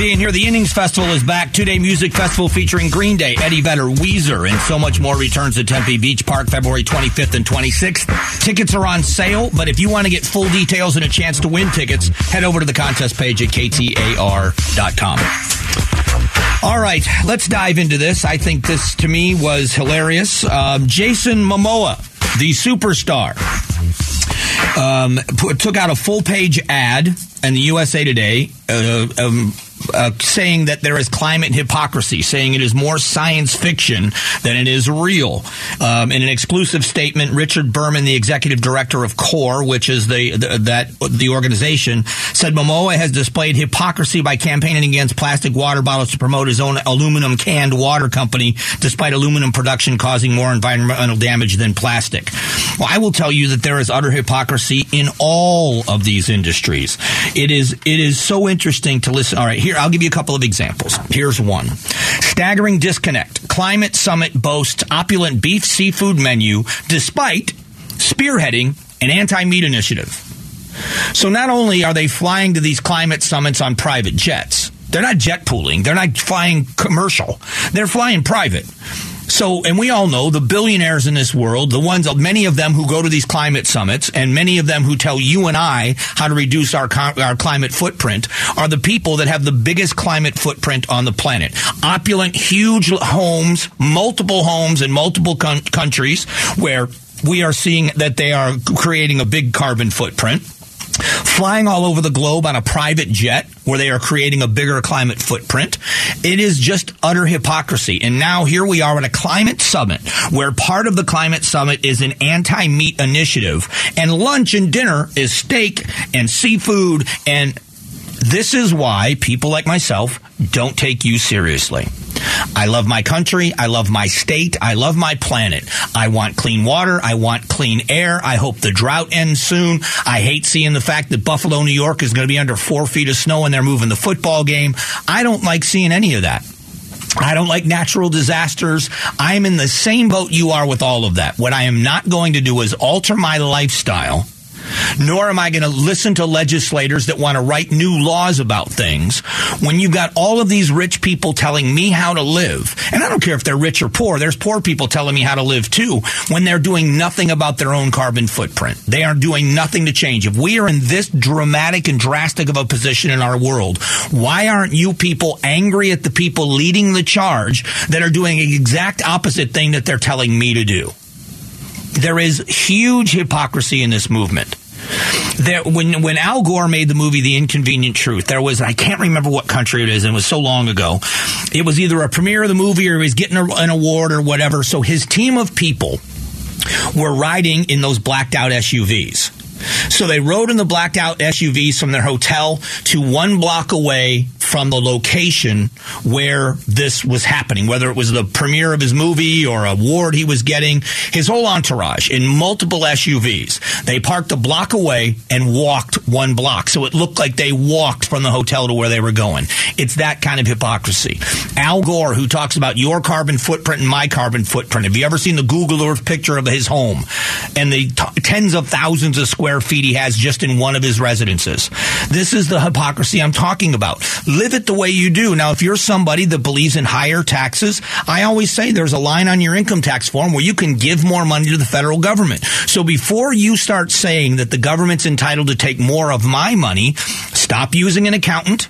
Being here. The Innings Festival is back. Two day music festival featuring Green Day, Eddie Vedder, Weezer, and so much more returns to Tempe Beach Park February 25th and 26th. Tickets are on sale, but if you want to get full details and a chance to win tickets, head over to the contest page at ktar.com. All right, let's dive into this. I think this to me was hilarious. Um, Jason Momoa, the superstar, um, put, took out a full page ad in the USA Today. Uh, um, uh, saying that there is climate hypocrisy, saying it is more science fiction than it is real. Um, in an exclusive statement, Richard Berman, the executive director of CORE, which is the, the that the organization, said Momoa has displayed hypocrisy by campaigning against plastic water bottles to promote his own aluminum canned water company, despite aluminum production causing more environmental damage than plastic. Well, I will tell you that there is utter hypocrisy in all of these industries. It is it is so interesting to listen. All right, here I'll give you a couple of examples. Here's one: staggering disconnect. Climate Summit boasts opulent beef seafood menu despite spearheading an anti-meat initiative. So not only are they flying to these climate summits on private jets, they're not jet pooling, they're not flying commercial, they're flying private. So, and we all know the billionaires in this world, the ones, many of them who go to these climate summits, and many of them who tell you and I how to reduce our our climate footprint, are the people that have the biggest climate footprint on the planet. Opulent, huge homes, multiple homes in multiple con- countries, where we are seeing that they are creating a big carbon footprint flying all over the globe on a private jet where they are creating a bigger climate footprint. It is just utter hypocrisy. And now here we are at a climate summit where part of the climate summit is an anti-meat initiative and lunch and dinner is steak and seafood and this is why people like myself don't take you seriously. I love my country. I love my state. I love my planet. I want clean water. I want clean air. I hope the drought ends soon. I hate seeing the fact that Buffalo, New York is going to be under four feet of snow and they're moving the football game. I don't like seeing any of that. I don't like natural disasters. I am in the same boat you are with all of that. What I am not going to do is alter my lifestyle nor am I going to listen to legislators that want to write new laws about things when you've got all of these rich people telling me how to live. And I don't care if they're rich or poor. There's poor people telling me how to live too when they're doing nothing about their own carbon footprint. They are doing nothing to change. If we are in this dramatic and drastic of a position in our world, why aren't you people angry at the people leading the charge that are doing the exact opposite thing that they're telling me to do? There is huge hypocrisy in this movement. There, when when Al Gore made the movie The Inconvenient Truth, there was I can't remember what country it is, and it was so long ago. It was either a premiere of the movie or he was getting a, an award or whatever. So his team of people were riding in those blacked out SUVs. So they rode in the blacked out SUVs from their hotel to one block away from the location where this was happening, whether it was the premiere of his movie or award he was getting, his whole entourage in multiple SUVs. They parked a block away and walked one block. So it looked like they walked from the hotel to where they were going. It's that kind of hypocrisy. Al Gore, who talks about your carbon footprint and my carbon footprint. Have you ever seen the Google Earth picture of his home and the t- tens of thousands of square feet he has just in one of his residences? This is the hypocrisy I'm talking about. Live it the way you do. Now, if you're somebody that believes in higher taxes, I always say there's a line on your income tax form where you can give more money to the federal government. So before you start saying that the government's entitled to take more of my money, stop using an accountant.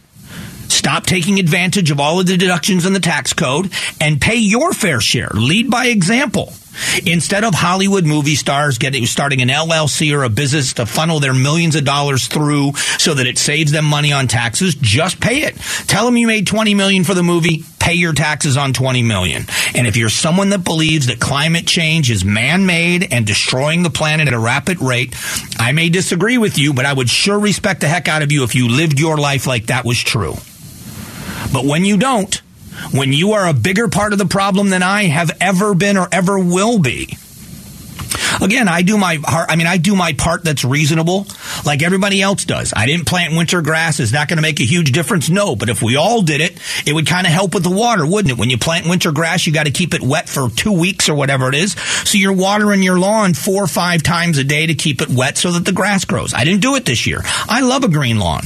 Stop taking advantage of all of the deductions in the tax code and pay your fair share. Lead by example. Instead of Hollywood movie stars getting starting an LLC or a business to funnel their millions of dollars through so that it saves them money on taxes, just pay it. Tell them you made 20 million for the movie, pay your taxes on 20 million. And if you're someone that believes that climate change is man-made and destroying the planet at a rapid rate, I may disagree with you, but I would sure respect the heck out of you if you lived your life like that was true. But when you don't, when you are a bigger part of the problem than I have ever been or ever will be, Again, I do my heart. I mean, I do my part that's reasonable, like everybody else does. I didn't plant winter grass. Is that going to make a huge difference? No. But if we all did it, it would kind of help with the water, wouldn't it? When you plant winter grass, you got to keep it wet for two weeks or whatever it is. So you're watering your lawn four or five times a day to keep it wet so that the grass grows. I didn't do it this year. I love a green lawn.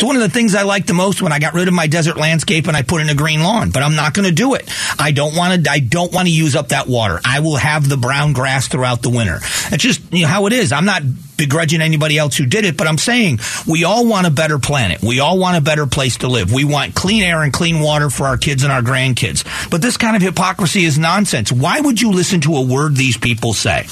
It's one of the things I like the most when I got rid of my desert landscape and I put in a green lawn, but I'm not going to do it. I don't want to, I don't want to use up that water. I will have the brown grass throughout the winter. It's just you know, how it is. I'm not begrudging anybody else who did it, but I'm saying we all want a better planet. We all want a better place to live. We want clean air and clean water for our kids and our grandkids. But this kind of hypocrisy is nonsense. Why would you listen to a word these people say?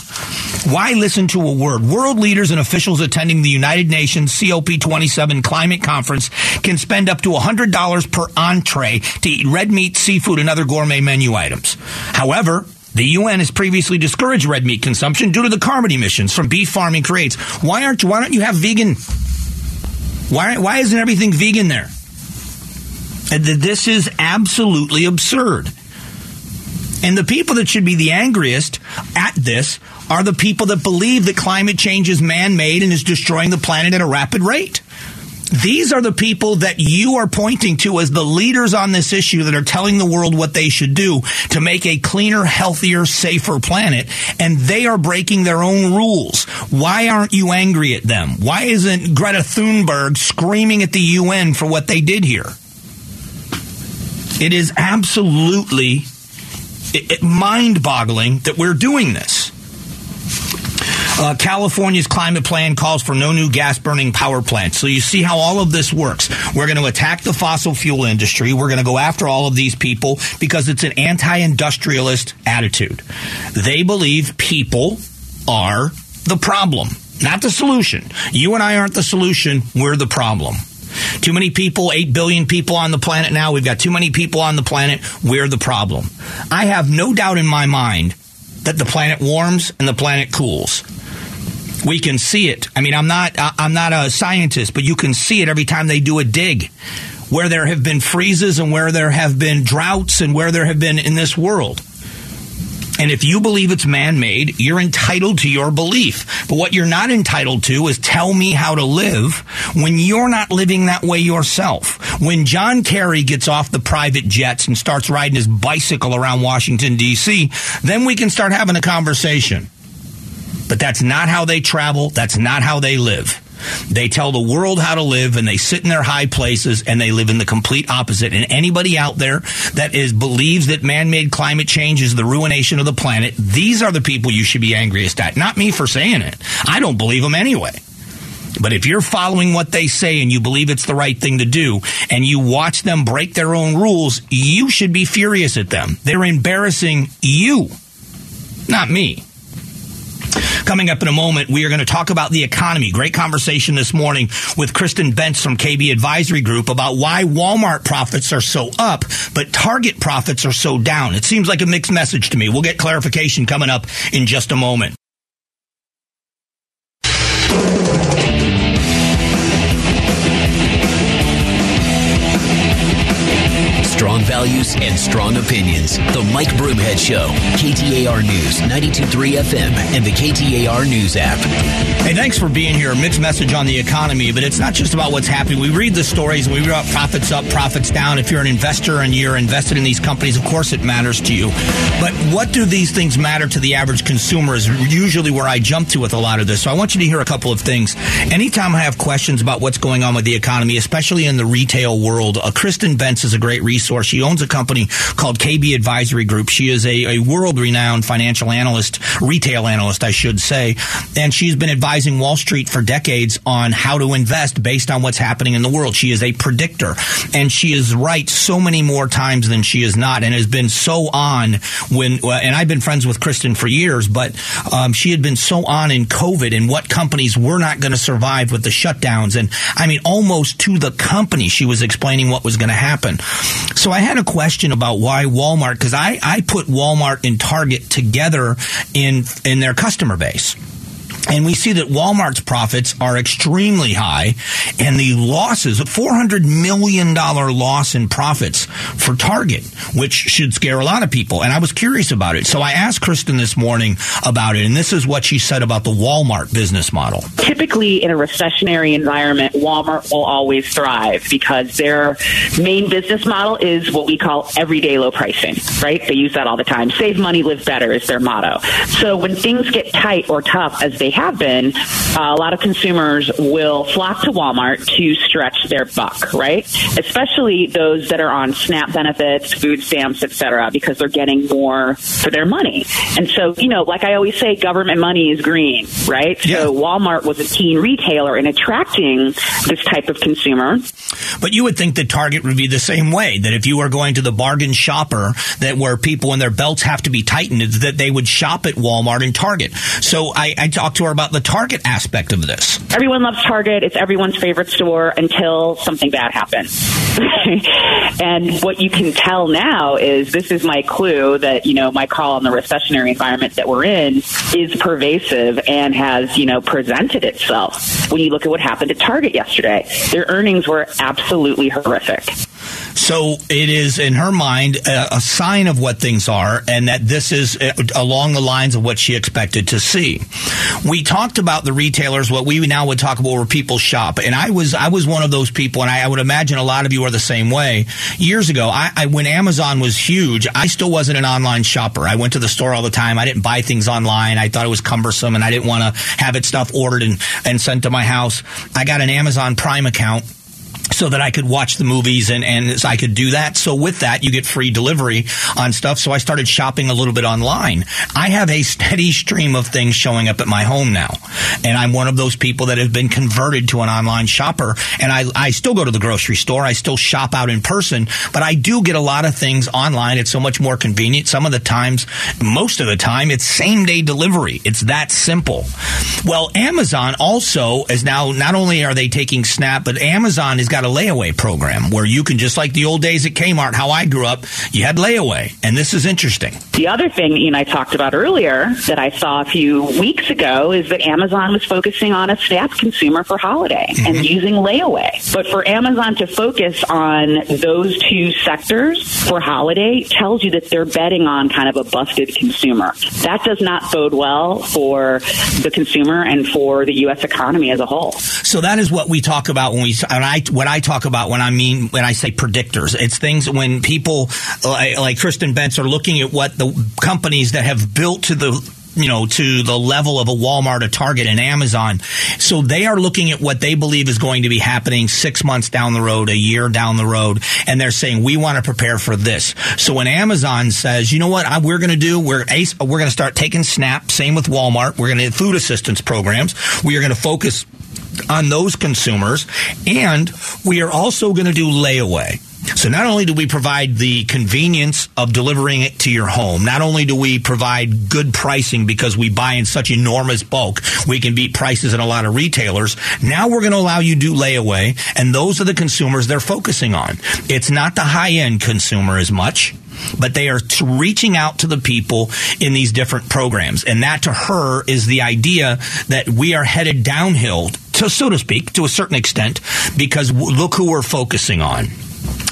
Why listen to a word? World leaders and officials attending the United Nations COP27 climate conference can spend up to $100 per entree to eat red meat, seafood, and other gourmet menu items. However, the UN has previously discouraged red meat consumption due to the carbon emissions from beef farming creates. Why aren't why don't you have vegan? Why why isn't everything vegan there? This is absolutely absurd. And the people that should be the angriest at this are the people that believe that climate change is man made and is destroying the planet at a rapid rate. These are the people that you are pointing to as the leaders on this issue that are telling the world what they should do to make a cleaner, healthier, safer planet. And they are breaking their own rules. Why aren't you angry at them? Why isn't Greta Thunberg screaming at the UN for what they did here? It is absolutely mind boggling that we're doing this. Uh, California's climate plan calls for no new gas burning power plants. So you see how all of this works. We're going to attack the fossil fuel industry. We're going to go after all of these people because it's an anti industrialist attitude. They believe people are the problem, not the solution. You and I aren't the solution. We're the problem. Too many people, 8 billion people on the planet now. We've got too many people on the planet. We're the problem. I have no doubt in my mind that the planet warms and the planet cools. We can see it. I mean, I'm not I'm not a scientist, but you can see it every time they do a dig. Where there have been freezes and where there have been droughts and where there have been in this world. And if you believe it's man made, you're entitled to your belief. But what you're not entitled to is tell me how to live when you're not living that way yourself. When John Kerry gets off the private jets and starts riding his bicycle around Washington, D.C., then we can start having a conversation. But that's not how they travel. That's not how they live. They tell the world how to live and they sit in their high places and they live in the complete opposite. And anybody out there that is believes that man-made climate change is the ruination of the planet, these are the people you should be angriest at. Not me for saying it. I don't believe them anyway. But if you're following what they say and you believe it's the right thing to do and you watch them break their own rules, you should be furious at them. They're embarrassing you, not me. Coming up in a moment, we are going to talk about the economy. Great conversation this morning with Kristen Bentz from KB Advisory Group about why Walmart profits are so up, but Target profits are so down. It seems like a mixed message to me. We'll get clarification coming up in just a moment. Strong values and strong opinions. The Mike Broomhead Show. KTAR News, 92.3 FM, and the KTAR News app. Hey, thanks for being here. Mixed message on the economy, but it's not just about what's happening. We read the stories we read about profits up, profits down. If you're an investor and you're invested in these companies, of course it matters to you. But what do these things matter to the average consumer is usually where I jump to with a lot of this. So I want you to hear a couple of things. Anytime I have questions about what's going on with the economy, especially in the retail world, uh, Kristen Bentz is a great resource resource. She owns a company called KB Advisory Group. She is a, a world renowned financial analyst, retail analyst, I should say. And she's been advising Wall Street for decades on how to invest based on what's happening in the world. She is a predictor and she is right so many more times than she is not and has been so on when, and I've been friends with Kristen for years, but um, she had been so on in COVID and what companies were not going to survive with the shutdowns. And I mean, almost to the company, she was explaining what was going to happen. So I had a question about why Walmart, because I, I put Walmart and Target together in in their customer base. And we see that Walmart's profits are extremely high and the losses, a $400 million loss in profits for Target, which should scare a lot of people. And I was curious about it. So I asked Kristen this morning about it. And this is what she said about the Walmart business model. Typically in a recessionary environment, Walmart will always thrive because their main business model is what we call everyday low pricing, right? They use that all the time. Save money, live better is their motto. So when things get tight or tough as they have been, uh, a lot of consumers will flock to Walmart to stretch their buck, right? Especially those that are on SNAP benefits, food stamps, etc., because they're getting more for their money. And so, you know, like I always say, government money is green, right? Yeah. So Walmart was a keen retailer in attracting this type of consumer. But you would think that Target would be the same way. That if you are going to the bargain shopper, that where people and their belts have to be tightened, that they would shop at Walmart and Target. So I, I talked to her about the Target aspect of this. Everyone loves Target. It's everyone's favorite store until something bad happens. and what you can tell now is this is my clue that, you know, my call on the recessionary environment that we're in is pervasive and has, you know, presented itself. When you look at what happened at Target yesterday, their earnings were absolutely horrific. So it is, in her mind, a, a, sign of what things are, and that this is uh, along the lines of what she expected to see. We talked about the retailers. What we now would talk about where people shop, and I was I was one of those people, and I, I would imagine a lot of you are the same way. Years ago, I, I, when Amazon was huge, I still wasn't an online shopper. I went to the store all the time. I didn't buy things online. I thought it was cumbersome, and I didn't want to have it stuff ordered and, and sent to my house. I got an Amazon Prime account so that I could watch the movies and, and I could do that. So with that, you get free delivery on stuff. So I started shopping a little bit online. I have a steady stream of things showing up at my home now. And I'm one of those people that have been converted to an online shopper. And I, I still go to the grocery store. I still shop out in person, but I do get a lot of things online. It's so much more convenient. Some of the times, most of the time, it's same day delivery. It's that simple. Well, Amazon also is now, not only are they taking Snap, but Amazon has got got a layaway program where you can just like the old days at Kmart, how I grew up, you had layaway, and this is interesting. The other thing Ian I talked about earlier that I saw a few weeks ago is that Amazon was focusing on a SNAP consumer for holiday mm-hmm. and using layaway. But for Amazon to focus on those two sectors for holiday tells you that they're betting on kind of a busted consumer. That does not bode well for the consumer and for the U.S. economy as a whole. So that is what we talk about when we when I when I talk about when I mean when I say predictors. It's things when people like, like Kristen Bentz are looking at what the companies that have built to the you know, to the level of a Walmart, a Target, and Amazon. So they are looking at what they believe is going to be happening six months down the road, a year down the road, and they're saying we want to prepare for this. So when Amazon says, you know what, we're going to do, we're we're going to start taking Snap. Same with Walmart. We're going to food assistance programs. We are going to focus on those consumers. And we are also going to do layaway. So not only do we provide the convenience of delivering it to your home, not only do we provide good pricing because we buy in such enormous bulk, we can beat prices in a lot of retailers. Now we're going to allow you to do layaway, and those are the consumers they're focusing on. It's not the high end consumer as much but they are reaching out to the people in these different programs. And that to her is the idea that we are headed downhill, to, so to speak, to a certain extent, because look who we're focusing on.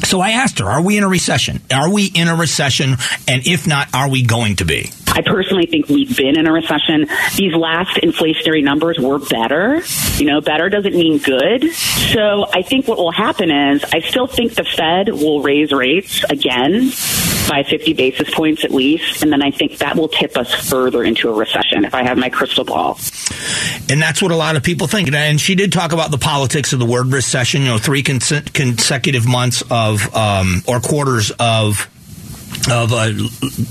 So I asked her, are we in a recession? Are we in a recession? And if not, are we going to be? I personally think we've been in a recession. These last inflationary numbers were better. You know, better doesn't mean good. So I think what will happen is I still think the Fed will raise rates again by 50 basis points at least. And then I think that will tip us further into a recession if I have my crystal ball. And that's what a lot of people think. And she did talk about the politics of the word recession, you know, three consecutive months of, um, or quarters of of uh,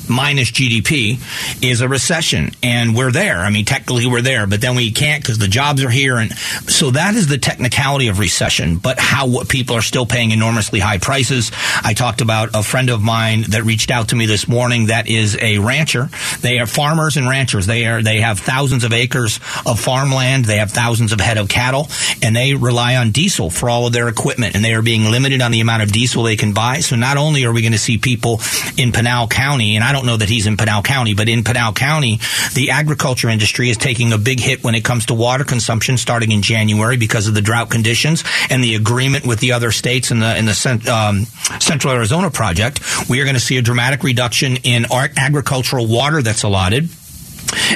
minus GDP is a recession, and we're there. I mean, technically we're there, but then we can't because the jobs are here, and so that is the technicality of recession. But how people are still paying enormously high prices. I talked about a friend of mine that reached out to me this morning. That is a rancher. They are farmers and ranchers. They are they have thousands of acres of farmland. They have thousands of head of cattle, and they rely on diesel for all of their equipment, and they are being limited on the amount of diesel they can buy. So not only are we going to see people in Pinal County, and I don't know that he's in Pinal County, but in Pinal County, the agriculture industry is taking a big hit when it comes to water consumption starting in January because of the drought conditions and the agreement with the other states in the in the um, Central Arizona project. We are going to see a dramatic reduction in agricultural water that's allotted.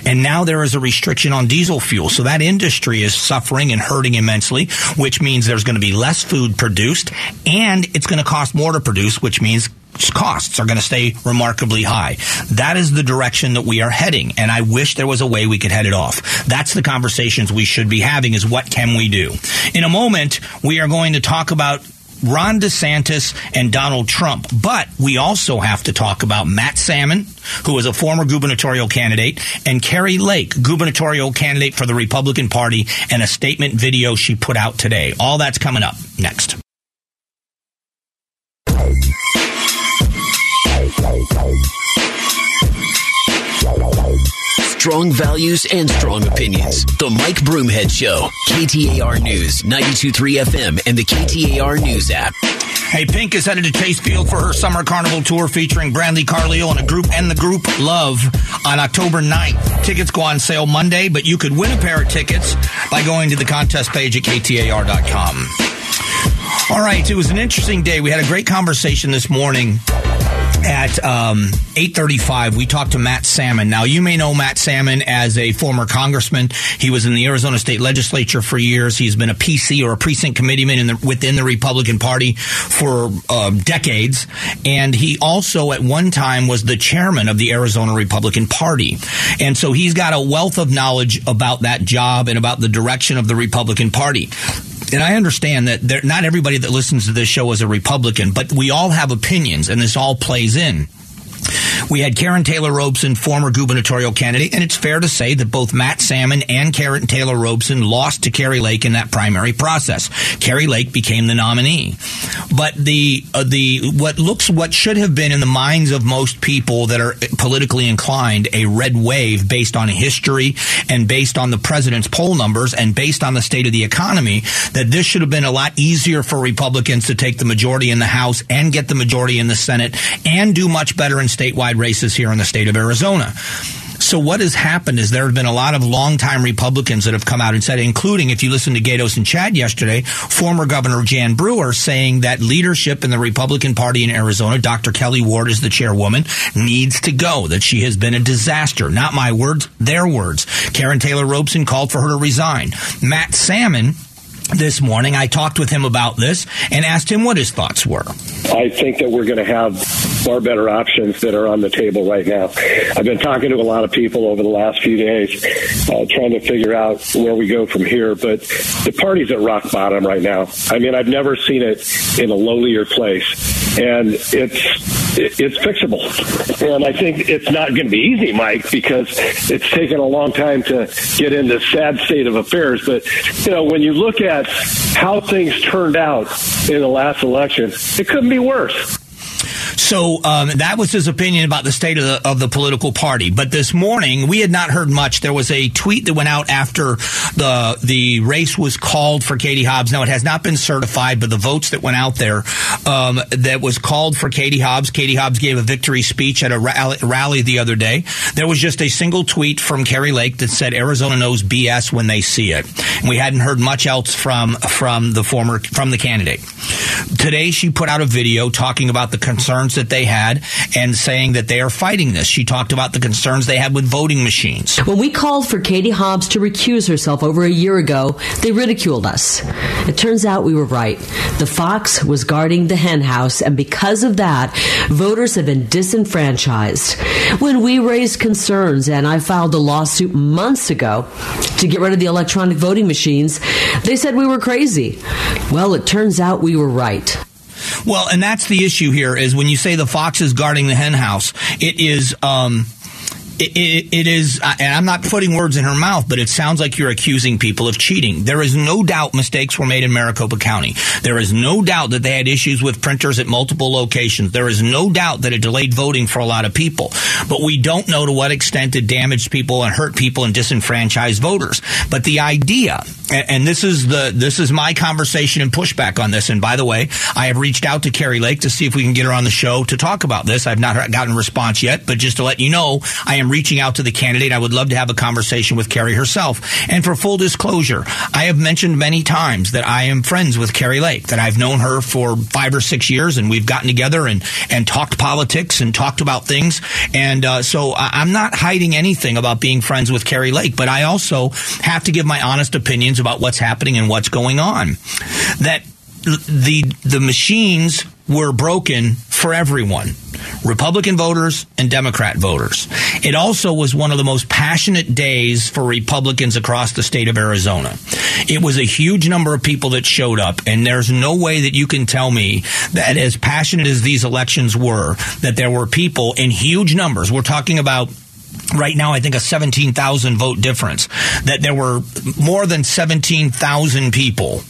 And now there is a restriction on diesel fuel. So that industry is suffering and hurting immensely, which means there's going to be less food produced and it's going to cost more to produce, which means costs are going to stay remarkably high. That is the direction that we are heading. And I wish there was a way we could head it off. That's the conversations we should be having is what can we do? In a moment, we are going to talk about Ron DeSantis and Donald Trump. But we also have to talk about Matt Salmon, who is a former gubernatorial candidate, and Kari Lake, gubernatorial candidate for the Republican Party, and a statement video she put out today. All that's coming up next. Strong values and strong opinions. The Mike Broomhead Show. KTAR News, 923 FM, and the KTAR News app. Hey, Pink is headed to Chase Field for her summer carnival tour featuring Brandi Carlile and a group and the group Love on October 9th. Tickets go on sale Monday, but you could win a pair of tickets by going to the contest page at ktar.com. All right, it was an interesting day. We had a great conversation this morning at um, 8.35 we talked to matt salmon. Now you may know matt salmon as a former congressman. He was in the arizona state legislature for years. He's been a pc or a precinct committeeman the, within the republican party for uh, decades. And he also at one time was the chairman of the arizona republican party. And so he's got a wealth of knowledge about that job and about the direction of the republican party and I understand that not everybody that listens to this show is a Republican, but we all have opinions, and this all plays in. We had Karrin Taylor Robson, former gubernatorial candidate, and it's fair to say that both Matt Salmon and Karrin Taylor Robson lost to Kari Lake in that primary process. Kari Lake became the nominee. But the uh, the what looks what should have been in the minds of most people that are politically inclined a red wave based on history and based on the president's poll numbers and based on the state of the economy that this should have been a lot easier for Republicans to take the majority in the House and get the majority in the Senate and do much better in statewide races here in the state of Arizona. So what has happened is there have been a lot of longtime Republicans that have come out and said, including if you listen to Gaydos and Chad yesterday, former Governor Jan Brewer saying that leadership in the Republican Party in Arizona, Dr. Kelli Ward is the chairwoman, needs to go, that she has been a disaster. Not my words, their words. Karrin Taylor Robson called for her to resign. Matt Salmon this morning. I talked with him about this and asked him what his thoughts were. I think that we're going to have far better options that are on the table right now. I've been talking to a lot of people over the last few days, uh, trying to figure out where we go from here. But the party's at rock bottom right now. I mean, I've never seen it in a lowlier place, and it's it's fixable. And I think it's not going to be easy, Mike, because it's taken a long time to get in this sad state of affairs. But, you know, when you look at how things turned out in the last election, it couldn't be worse. So um, that was his opinion about the state of the, of the political party. But this morning, we had not heard much. There was a tweet that went out after the the race was called for Katie Hobbs. Now it has not been certified, but the votes that went out there um, that was called for Katie Hobbs. Katie Hobbs gave a victory speech at a rally, the other day. There was just a single tweet from Kari Lake that said Arizona knows BS when they see it. And we hadn't heard much else from from the former from the candidate. Today, she put out a video talking about the concerns that they had and saying that they are fighting this. She talked about the concerns they had with voting machines. When we called for Katie Hobbs to recuse herself over a year ago, they ridiculed us. It turns out we were right. The fox was guarding the henhouse, and because of that, voters have been disenfranchised. When we raised concerns, and I filed a lawsuit months ago to get rid of the electronic voting machines, they said we were crazy. Well, it turns out we were right. Well, and that's the issue here is when you say the fox is guarding the henhouse, it is. Um, it, it, it is, and I'm not putting words in her mouth, but it sounds like you're accusing people of cheating. There is no doubt mistakes were made in Maricopa County. There is no doubt that they had issues with printers at multiple locations. There is no doubt that it delayed voting for a lot of people. But we don't know to what extent it damaged people and hurt people and disenfranchised voters. But the idea and, this is the this is my conversation and pushback on this. And by the way, I have reached out to Kari Lake to see if we can get her on the show to talk about this. I've not gotten a response yet, but just to let you know, I am reaching out to the candidate. I would love to have a conversation with Kari herself. And for full disclosure, I have mentioned many times that I am friends with Kari Lake. That I've known her for five or six years, and we've gotten together and and talked politics and talked about things. And uh, so I'm not hiding anything about being friends with Kari Lake, but I also have to give my honest opinions about what's happening and what's going on. That the the machines were broken for everyone. Republican voters and Democrat voters. It also was one of the most passionate days for Republicans across the state of Arizona. It was a huge number of people that showed up, and there's no way that you can tell me that as passionate as these elections were, that there were people in huge numbers. We're talking about right now, I think a 17,000 vote difference, that there were more than 17,000 people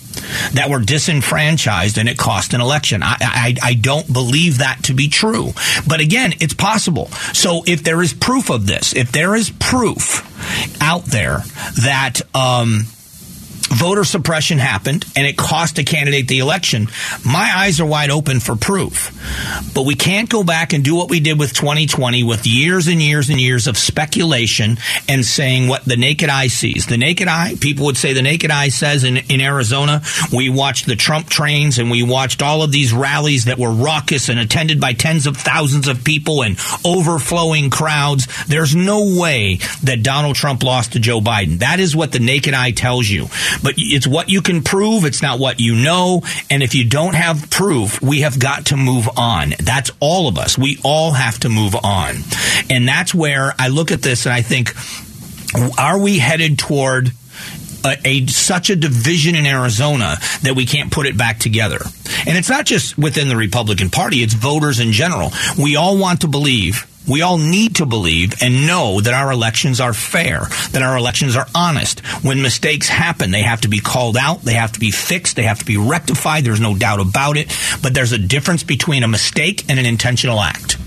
that were disenfranchised and it cost an election. I, I, I, don't believe that to be true. But again, it's possible. So if there is proof of this, if there is proof out there that, um, voter suppression happened and it cost a candidate the election, my eyes are wide open for proof. But we can't go back and do what we did with 2020 with years and years and years of speculation and saying what the naked eye sees. The naked eye, people would say the naked eye says in, in Arizona, we watched the Trump trains and we watched all of these rallies that were raucous and attended by tens of thousands of people and overflowing crowds. There's no way that Donald Trump lost to Joe Biden. That is what the naked eye tells you. But it's what you can prove. It's not what you know. And if you don't have proof, we have got to move on. That's all of us. We all have to move on. And that's where I look at this and I think, are we headed toward a, a, such a division in Arizona that we can't put it back together. And it's not just within the Republican Party, it's voters in general. We all want to believe we all need to believe and know that our elections are fair, that our elections are honest. When mistakes happen, they have to be called out, they have to be fixed, they have to be rectified. There's no doubt about it. But there's a difference between a mistake and an intentional act.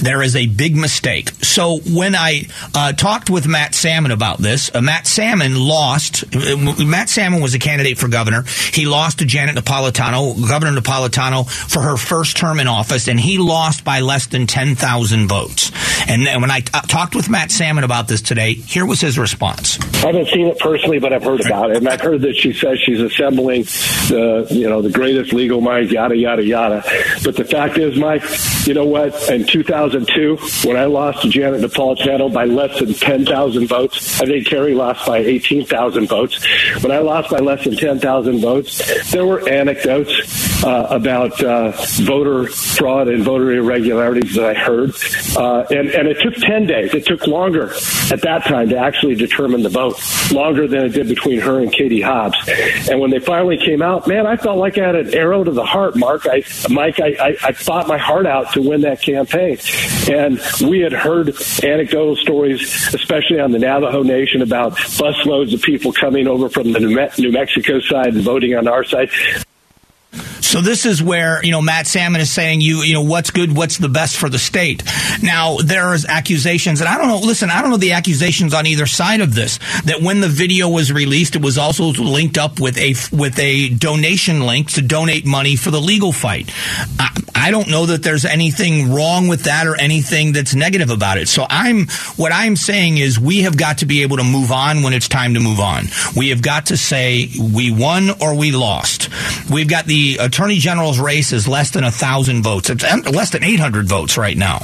There is a big mistake. So when I uh, talked with Matt Salmon about this, uh, Matt Salmon lost. Uh, Matt Salmon was a candidate for governor. He lost to Janet Napolitano, Governor Napolitano, for her first term in office, and he lost by less than 10,000 votes. And when I t- uh, talked with Matt Salmon about this today, here was his response. I haven't seen it personally, but I've heard about it, and I've heard that she says she's assembling the, you know, the greatest legal minds, yada yada yada. But the fact is, Mike, you know what? In 2002 when I lost to Janet Napolitano by less than 10,000 votes. I think Kari lost by 18,000 votes. When I lost by less than 10,000 votes, there were anecdotes uh, about uh, voter fraud and voter irregularities that I heard. Uh, and, and it took 10 days. It took longer at that time to actually determine the vote, longer than it did between her and Katie Hobbs. And when they finally came out, man, I felt like I had an arrow to the heart, Mark. I, Mike, I, I, I fought my heart out to win that campaign. And we had heard anecdotal stories, especially on the Navajo Nation, about busloads of people coming over from the New Mexico side and voting on our side. So this is where you know Matt Salmon is saying you you know what's good, what's the best for the state. Now there's accusations, and I don't know. Listen, I don't know the accusations on either side of this. That when the video was released, it was also linked up with a with a donation link to donate money for the legal fight. I, I don't know that there's anything wrong with that or anything that's negative about it. So I'm what I'm saying is we have got to be able to move on when it's time to move on. We have got to say we won or we lost. We've got the attorney general's race is less than a thousand votes. It's um, less than 800 votes right now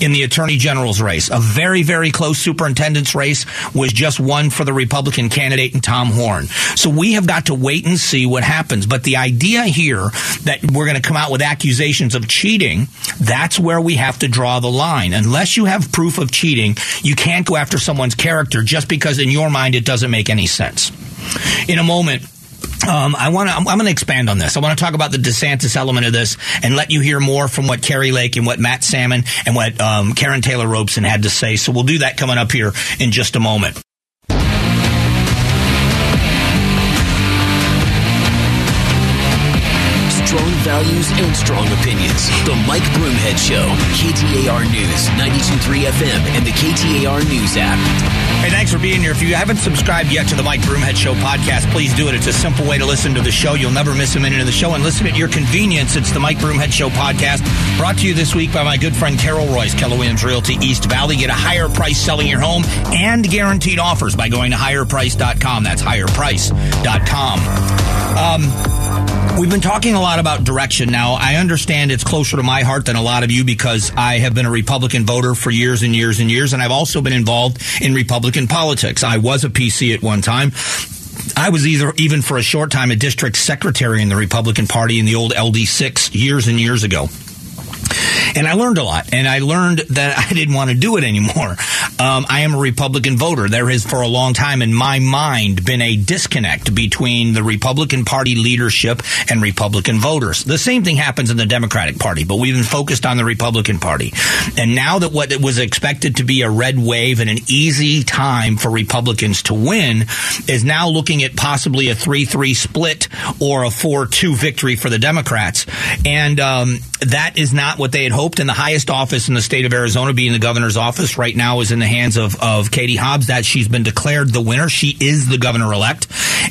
in the attorney general's race. A very, very close superintendent's race was just won for the Republican candidate and Tom Horne. So we have got to wait and see what happens. But the idea here that we're going to come out with accusations of cheating, that's where we have to draw the line. Unless you have proof of cheating, you can't go after someone's character just because in your mind it doesn't make any sense. In a moment, um, I want to. I'm, going to expand on this. I want to talk about the DeSantis element of this and let you hear more from what Kari Lake and what Matt Salmon and what um, Karrin Taylor Robson had to say. So we'll do that coming up here in just a moment. Values and strong opinions. The Mike Broomhead Show. KTAR News, 92.3 FM, and the KTAR News app. Hey, thanks for being here. If you haven't subscribed yet to the Mike Broomhead Show podcast, please do it. It's a simple way to listen to the show. You'll never miss a minute of the show and listen at your convenience. It's the Mike Broomhead Show podcast brought to you this week by my good friend Carol Royse, Keller Williams Realty East Valley. Get a higher price selling your home and guaranteed offers by going to higherprice.com. That's higherprice.com. Um, We've been talking a lot about direction now. I understand it's closer to my heart than a lot of you because I have been a Republican voter for years and years and years, and I've also been involved in Republican politics. I was a PC at one time. I was either even for a short time a district secretary in the Republican Party in the old LD6 years and years ago. And I learned a lot, and I learned that I didn't want to do it anymore. Um, I am a Republican voter. There has, for a long time, in my mind, been a disconnect between the Republican Party leadership and Republican voters. The same thing happens in the Democratic Party, but we've been focused on the Republican Party. And now that what was expected to be a red wave and an easy time for Republicans to win is now looking at possibly a 3 3 split or a 4 2 victory for the Democrats. And um, that is not what they had hoped. And the highest office in the state of Arizona, being the governor's office, right now is in the hands of, of Katie Hobbs. That she's been declared the winner. She is the governor elect.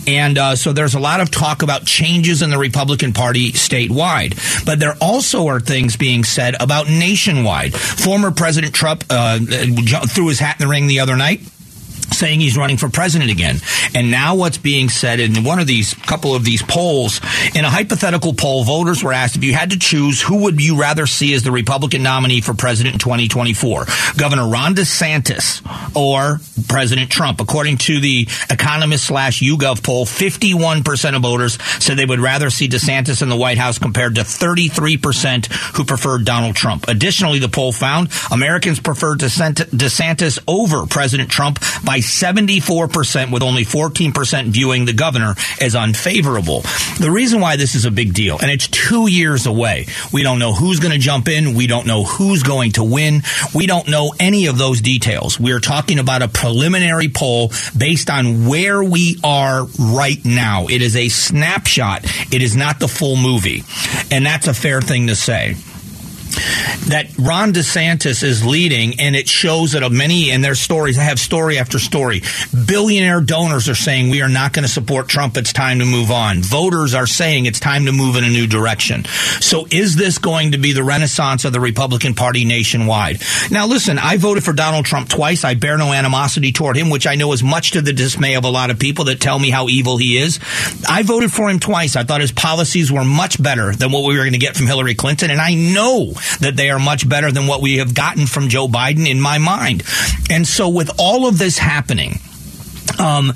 And uh, so there's a lot of talk about changes in the Republican Party statewide. But there also are things being said about nationwide. Former President Trump uh, threw his hat in the ring the other night saying he's running for president again. And now what's being said in one of these couple of these polls, in a hypothetical poll, voters were asked if you had to choose who would you rather see as the Republican nominee for president in 2024, Governor Ron DeSantis or President Trump. According to the Economist slash YouGov poll, 51% of voters said they would rather see DeSantis in the White House compared to 33% who preferred Donald Trump. Additionally, the poll found Americans preferred DeSantis over President Trump by 74%, with only 14% viewing the governor as unfavorable. The reason why this is a big deal, and it's two years away, we don't know who's going to jump in. We don't know who's going to win. We don't know any of those details. We're talking about a preliminary poll based on where we are right now. It is a snapshot. It is not the full movie. And that's a fair thing to say that Ron DeSantis is leading, and it shows that many in their stories. I have story after story. Billionaire donors are saying we are not going to support Trump. It's time to move on. Voters are saying it's time to move in a new direction. So, is this going to be the renaissance of the Republican Party nationwide? Now, listen, I voted for Donald Trump twice. I bear no animosity toward him, which I know is much to the dismay of a lot of people that tell me how evil he is. I voted for him twice. I thought his policies were much better than what we were going to get from Hillary Clinton, and I know that they are much better than what we have gotten from Joe Biden in my mind. And so with all of this happening, um,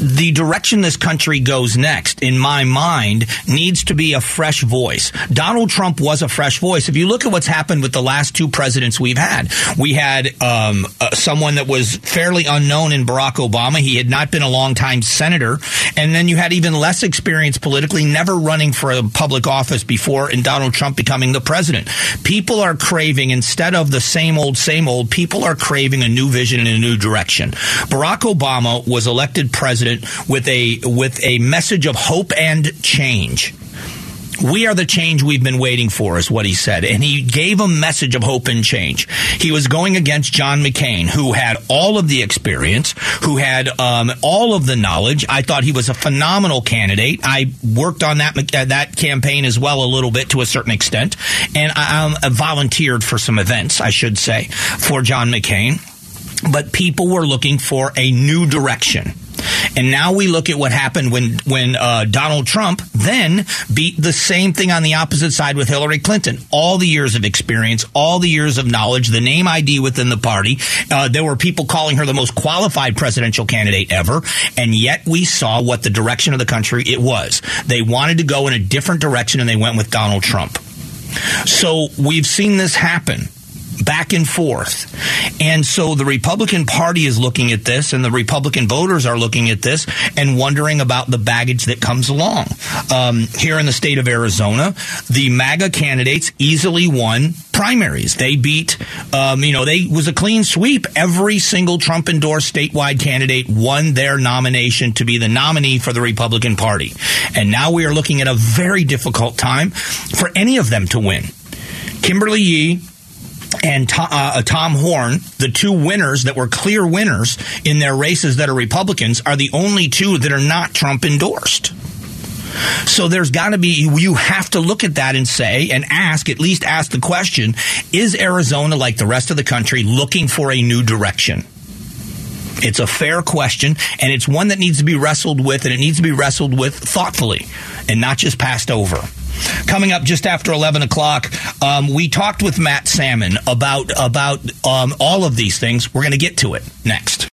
the direction this country goes next, in my mind, needs to be a fresh voice. Donald Trump was a fresh voice. If you look at what's happened with the last two presidents we've had, we had um, uh, someone that was fairly unknown in Barack Obama. He had not been a long time senator. And then you had even less experience politically, never running for a public office before, and Donald Trump becoming the president. People are craving, instead of the same old, same old, people are craving a new vision and a new direction. Barack Obama was elected president with a with a message of hope and change. We are the change we've been waiting for, is what he said. And he gave a message of hope and change. He was going against John McCain, who had all of the experience, who had um, all of the knowledge. I thought he was a phenomenal candidate. I worked on that uh, that campaign as well a little bit to a certain extent, and I um, volunteered for some events, I should say, for John McCain. But people were looking for a new direction. And now we look at what happened when when uh, Donald Trump then beat the same thing on the opposite side with Hillary Clinton. All the years of experience, all the years of knowledge, the name ID within the party. Uh, there were people calling her the most qualified presidential candidate ever, and yet we saw what the direction of the country it was. They wanted to go in a different direction, and they went with Donald Trump. So we've seen this happen back and forth. And so the Republican Party is looking at this, and the Republican voters are looking at this and wondering about the baggage that comes along. Um, here in the state of Arizona, the MAGA candidates easily won primaries. They beat, um, you know, they was a clean sweep. Every single Trump endorsed statewide candidate won their nomination to be the nominee for the Republican Party. And now we are looking at a very difficult time for any of them to win. Kimberly Yee and Tom, uh, Tom Horne, the two winners that were clear winners in their races that are Republicans, are the only two that are not Trump endorsed. So there's got to be, you have to look at that and say, and ask, at least ask the question is Arizona, like the rest of the country, looking for a new direction? It's a fair question, and it's one that needs to be wrestled with, and it needs to be wrestled with thoughtfully and not just passed over. Coming up just after 11 o'clock, um, we talked with Matt Salmon about, about um, all of these things. We're going to get to it next.